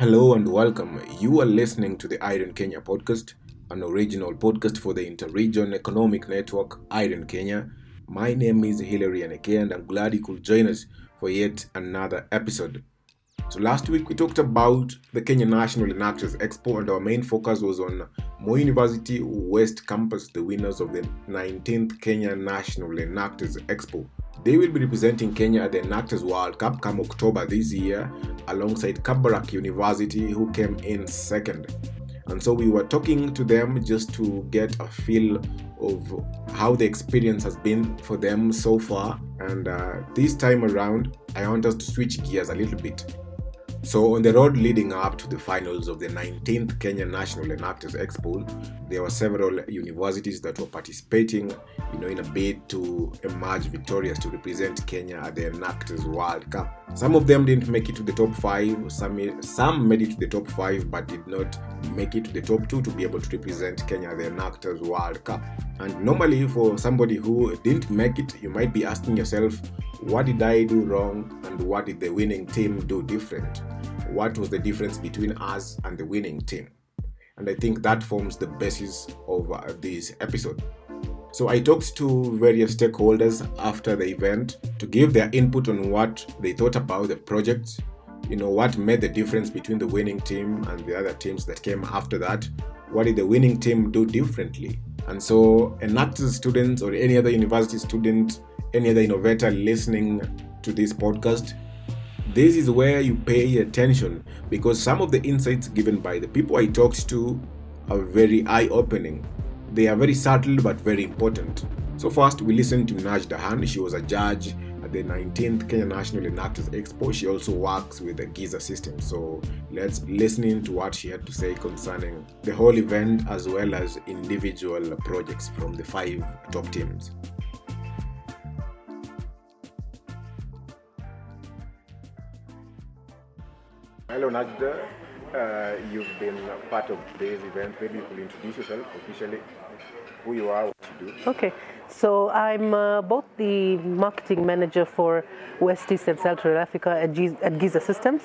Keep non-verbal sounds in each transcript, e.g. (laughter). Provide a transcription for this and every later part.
Hello and welcome. You are listening to the IREN Kenya podcast, an original podcast for the Interregion Economic Network, IREN Kenya. My name is Hilary Aneke, and I'm glad you could join us for yet another episode. So, last week we talked about the Kenya National Enactus Expo, and our main focus was on Moi University West Campus, the winners of the 19th Kenya National Enactus Expo. They will be representing Kenya at the Enactus World Cup come October this year, alongside Kabarak University, who came in second. And so we were talking to them just to get a feel of how the experience has been for them so far. And uh, this time around, I want us to switch gears a little bit so, on the road leading up to the finals of the 19th Kenya National Enactus Expo, there were several universities that were participating, you know, in a bid to emerge victorious to represent Kenya at the Enactus World Cup. Some of them didn't make it to the top five. Some some made it to the top five, but did not make it to the top two to be able to represent Kenya at the Enactus World Cup. And normally, for somebody who didn't make it, you might be asking yourself, what did I do wrong and what did the winning team do different? What was the difference between us and the winning team? And I think that forms the basis of uh, this episode. So I talked to various stakeholders after the event to give their input on what they thought about the project, you know, what made the difference between the winning team and the other teams that came after that. What did the winning team do differently? And so, Enactus students or any other university student any other innovator listening to this podcast, this is where you pay attention because some of the insights given by the people I talked to are very eye opening. They are very subtle but very important. So, first, we listened to Najda Khan. She was a judge at the 19th Kenya National Enactus Expo. She also works with the Giza system. So, let's listen in to what she had to say concerning the whole event as well as individual projects from the five top teams. Hello, Najda. Uh, you've been part of today's event. Maybe you could introduce yourself officially, who you are, what you do. Okay, so I'm uh, both the marketing manager for West East and Central Africa at, G- at Giza Systems.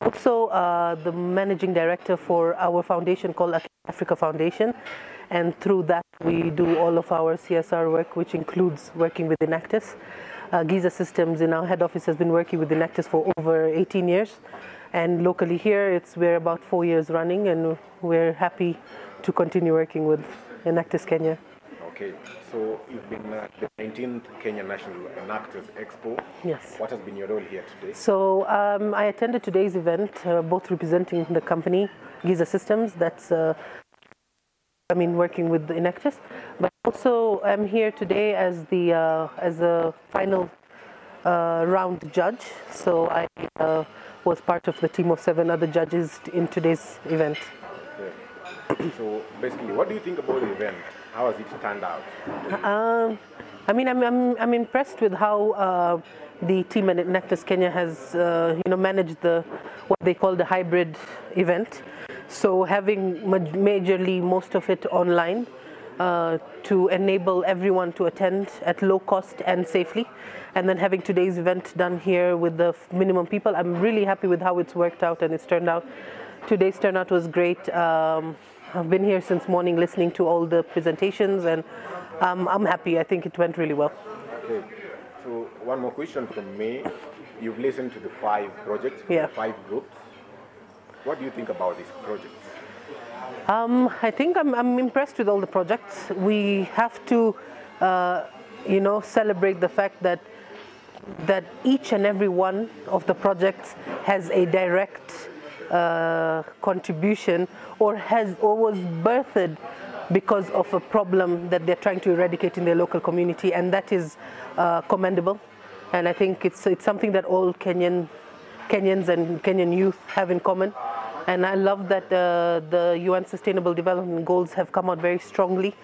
Also, uh, the managing director for our foundation called Africa Foundation, and through that we do all of our CSR work, which includes working with Enactus. Uh, Giza Systems in our head office has been working with Enactus for over 18 years and locally here, it's we're about four years running, and we're happy to continue working with Enactus Kenya. Okay, so you've been at the 19th Kenya National Enactus Expo. Yes. What has been your role here today? So um, I attended today's event, uh, both representing the company Giza Systems. That's uh, I mean, working with Enactus, but also I'm here today as the uh, as a final round judge. So I uh, was part of the team of seven other judges in today's event. (clears throat) So basically, what do you think about the event? How has it turned out? Um, I mean, I'm, I'm, I'm impressed with how uh, the team at Enactus Kenya has, uh, you know, managed the what they call the hybrid event. So having majorly most of it online uh, to enable everyone to attend at low cost and safely. And then having today's event done here with the minimum people, I'm really happy with how it's worked out and it's turned out. Today's turnout was great. Um, I've been here since morning listening to all the presentations and um, I'm happy. I think it went really well. Okay. So one more question from me. You've listened to the five projects, yeah. five groups. What do you think about these projects? Um, I think I'm, I'm, impressed with all the projects. We have to, uh, you know, celebrate the fact that that each and every one of the projects has a direct uh, contribution or has or was birthed because of a problem that they're trying to eradicate in their local community, and that is uh, commendable. And I think it's it's something that all Kenyan Kenyans and Kenyan youth have in common. And I love that uh, the UN Sustainable Development Goals have come out very strongly.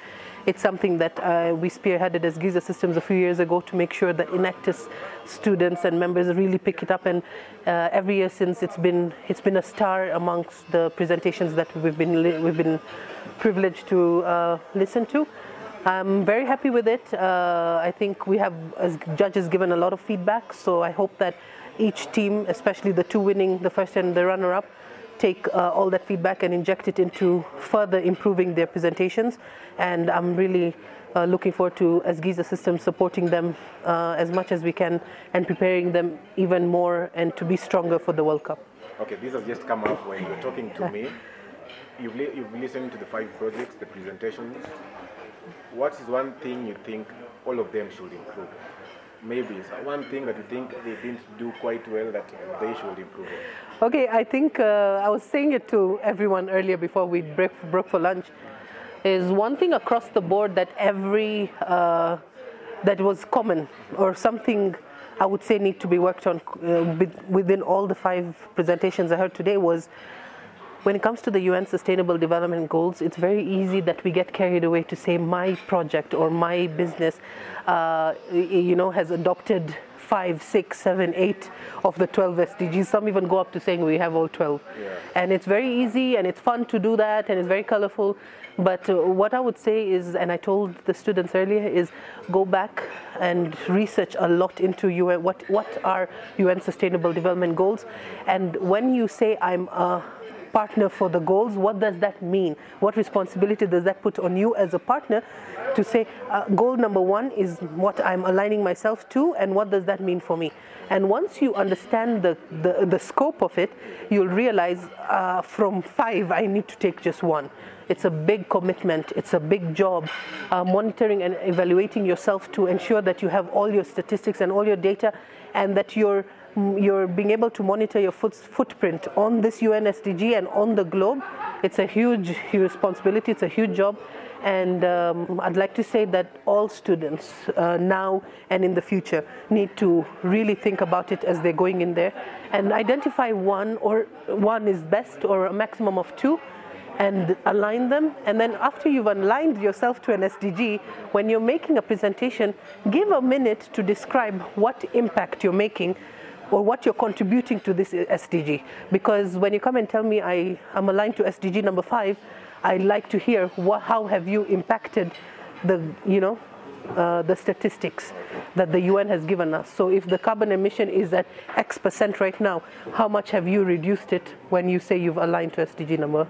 It's something that uh, we spearheaded as Giza Systems a few years ago to make sure that Enactus students and members really pick it up. And uh, every year since, it's been it's been a star amongst the presentations that we've been we've been privileged to uh, listen to. I'm very happy with it. Uh, I think we have, as judges, given a lot of feedback. So I hope that each team, especially the two winning, the first and the runner-up, take uh, all that feedback and inject it into further improving their presentations. And I'm really uh, looking forward to as Giza Systems supporting them uh, as much as we can and preparing them even more and to be stronger for the World Cup. Okay, this has just come up when you're talking to me. You've, li- you've listened to the five projects, the presentations. What is one thing you think all of them should improve? Maybe it's one thing that you think they didn't do quite well that they should improve. on. Okay, I think uh, I was saying it to everyone earlier before we break, broke for lunch. Is one thing across the board that every uh, that was common or something I would say need to be worked on uh, with- within all the five presentations I heard today was when it comes to the UN Sustainable Development Goals, it's very easy that we get carried away to say my project or my business, uh, you know, has adopted five, six, seven, eight of the 12 SDGs. Some even go up to saying we have all 12. And it's very easy and it's fun to do that and it's very colorful. But uh, what I would say is, and I told the students earlier, is go back and research a lot into UN, what, what are UN Sustainable Development Goals. And when you say I'm a partner for the goals, what does that mean? What responsibility does that put on you as a partner to say, uh, goal number one is what I'm aligning myself to, and what does that mean for me? And once you understand the, the, the scope of it, you'll realize uh, from five, I need to take just one. It's a big commitment, it's a big job, uh, monitoring and evaluating yourself to ensure that you have all your statistics and all your data, and that you're you're being able to monitor your foot, footprint on this UN SDG and on the globe. It's a huge, huge responsibility. It's a huge job, and um, I'd like to say that all students uh, now and in the future need to really think about it as they're going in there, and identify one or one is best or a maximum of two and align them. And then after you've aligned yourself to an SDG, when you're making a presentation, give a minute to describe what impact you're making or what you're contributing to this SDG. Because when you come and tell me I am aligned to SDG number five, I'd like to hear what, how have you impacted the, you know, uh, the statistics that the UN has given us. So if the carbon emission is at X percent right now, how much have you reduced it when you say you've aligned to SDG number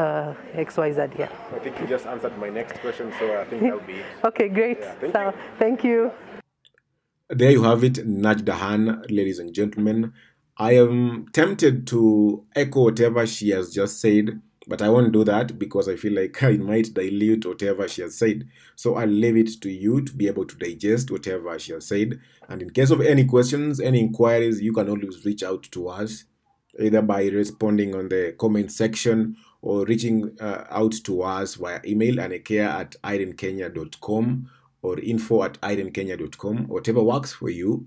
uh, XYZ? Yeah. I think you just answered my next question, so I think that'll be it. (laughs) Okay, great. Yeah, thank so, you. thank you. There you have it, Najda Khan, ladies and gentlemen. I am tempted to echo whatever she has just said, but I won't do that because I feel like (laughs) I might dilute whatever she has said. So I'll leave it to you to be able to digest whatever she has said. And in case of any questions, any inquiries, you can always reach out to us either by responding on the comment section or reaching uh, out to us via email anekea at irenkenya.com or info at irenkenya.com, whatever works for you.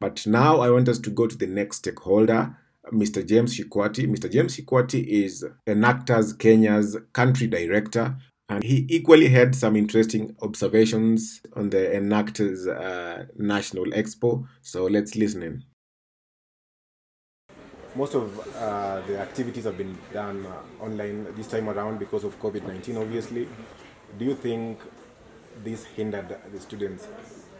But now I want us to go to the next stakeholder, Mr. James Shikwati. Mr. James Shikwati is Enactus Kenya's country director, and he equally had some interesting observations on the Enactus uh, National Expo. So let's listen in. Most of uh, the activities have been done uh, online this time around because of COVID 19, obviously. Do you think this hindered the students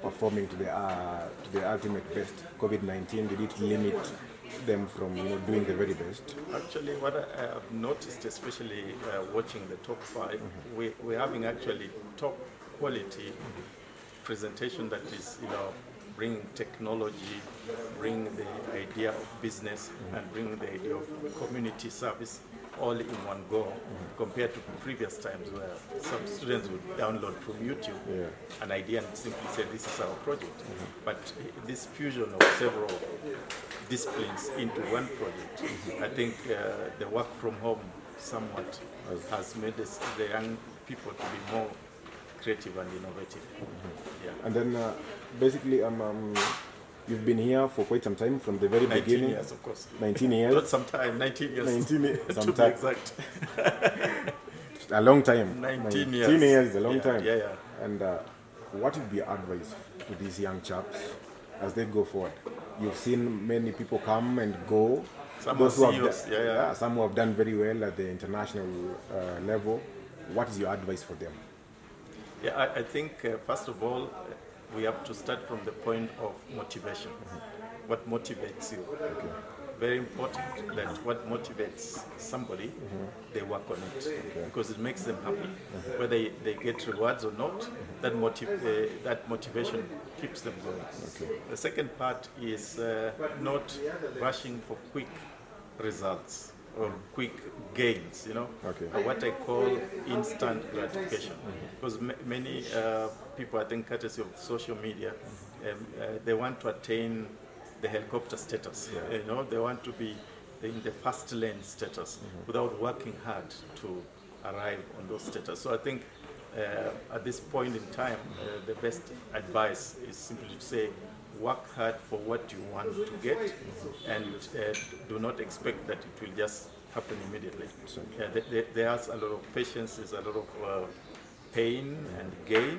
performing to the, uh, to the ultimate best? COVID 19, did it limit them from you know, doing the very best? Actually, what I have noticed, especially uh, watching the top 5 we, we're having actually top quality presentation that is, you know, bring technology, bring the idea of business, and bring the idea of community service all in one go, compared to previous times where some students would download from YouTube Yeah. an idea and simply say, "This is our project." But this fusion of several disciplines into one project, I think uh, the work from home somewhat has made this, the young people to be more creative and innovative. Yeah. And then uh, basically, um, um, you've been here for quite some time from the very 19 beginning. years, of course. 19 years. Not sometime, 19 years. 19 years, (laughs) to be exact. (laughs) a long time. 19 19 years. years is a long Yeah, time. yeah, yeah. And uh, what would be your advice to these young chaps as they go forward? You've seen many people come and go. Some Those who have CEOs, done- yeah, yeah. Some who have done very well at the international uh, level. What is your advice for them? Yeah, I, I think uh, first of all, uh, we have to start from the point of motivation. What motivates you? very important that what motivates somebody, they work on it. Because it makes them happy. Whether they, they get rewards or not, that, motiv- uh, that motivation keeps them going. The second part is uh, not rushing for quick results or quick gains, you know, Okay. What I call instant gratification. Because m- many uh, people, I think, courtesy of social media, um, uh, they want to attain the helicopter status. You know, they want to be in the fast lane status without working hard to arrive on those status. So I think uh, at this point in time, uh, the best advice is simply to say, work hard for what you want to get, and uh, do not expect that it will just happen immediately. Uh, th- th- there's a lot of patience, there's a lot of uh, pain and gain,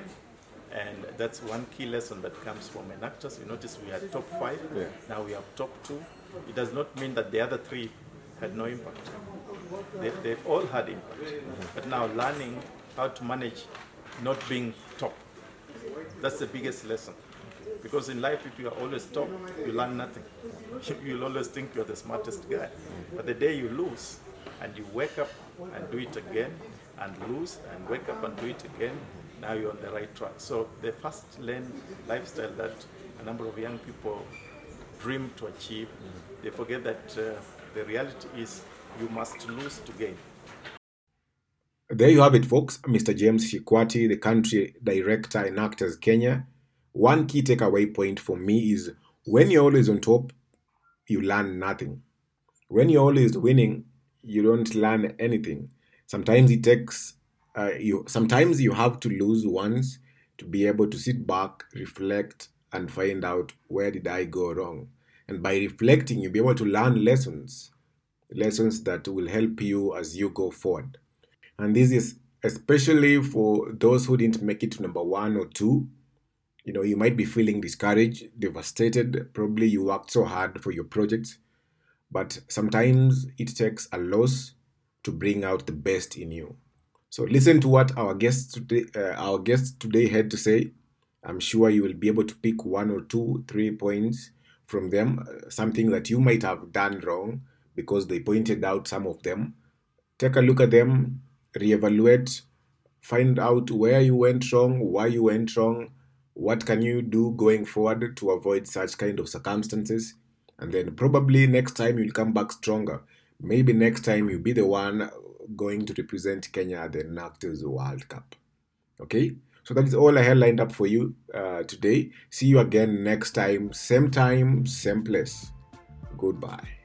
and that's one key lesson that comes from Enactus. You notice we had top five, Yeah. now we are top two. It does not mean that the other three had no impact. They, they all had impact. But now learning how to manage not being top. That's the biggest lesson. Because in life, if you are always top, you learn nothing. (laughs) You'll always think you're the smartest guy. But the day you lose, and you wake up and do it again, and lose, and wake up and do it again, now you're on the right track. So the fast lane lifestyle that a number of young people dream to achieve, they forget that uh, the reality is you must lose to gain. There you have it, folks. Mr. James Shikwati, the country director Enactus Kenya. One key takeaway point for me is when you're always on top, you learn nothing. When you're always winning, you don't learn anything. Sometimes it takes uh, you. Sometimes you have to lose once to be able to sit back, reflect, and find out where did I go wrong. And by reflecting, you'll be able to learn lessons, lessons that will help you as you go forward. And this is especially for those who didn't make it to number one or two. You know, you might be feeling discouraged, devastated. Probably you worked so hard for your projects, but sometimes it takes a loss to bring out the best in you. So listen to what our guests today, uh, our guests today had to say. I'm sure you will be able to pick one or two, three points from them, uh, something that you might have done wrong because they pointed out some of them. Take a look at them, reevaluate, find out where you went wrong, why you went wrong, what can you do going forward to avoid such kind of circumstances, and then probably next time you'll come back stronger. Maybe next time you'll be the one going to represent Kenya at the Enactus World Cup. Okay? So that is all I had lined up for you uh, today. See you again next time, same time, same place. Goodbye.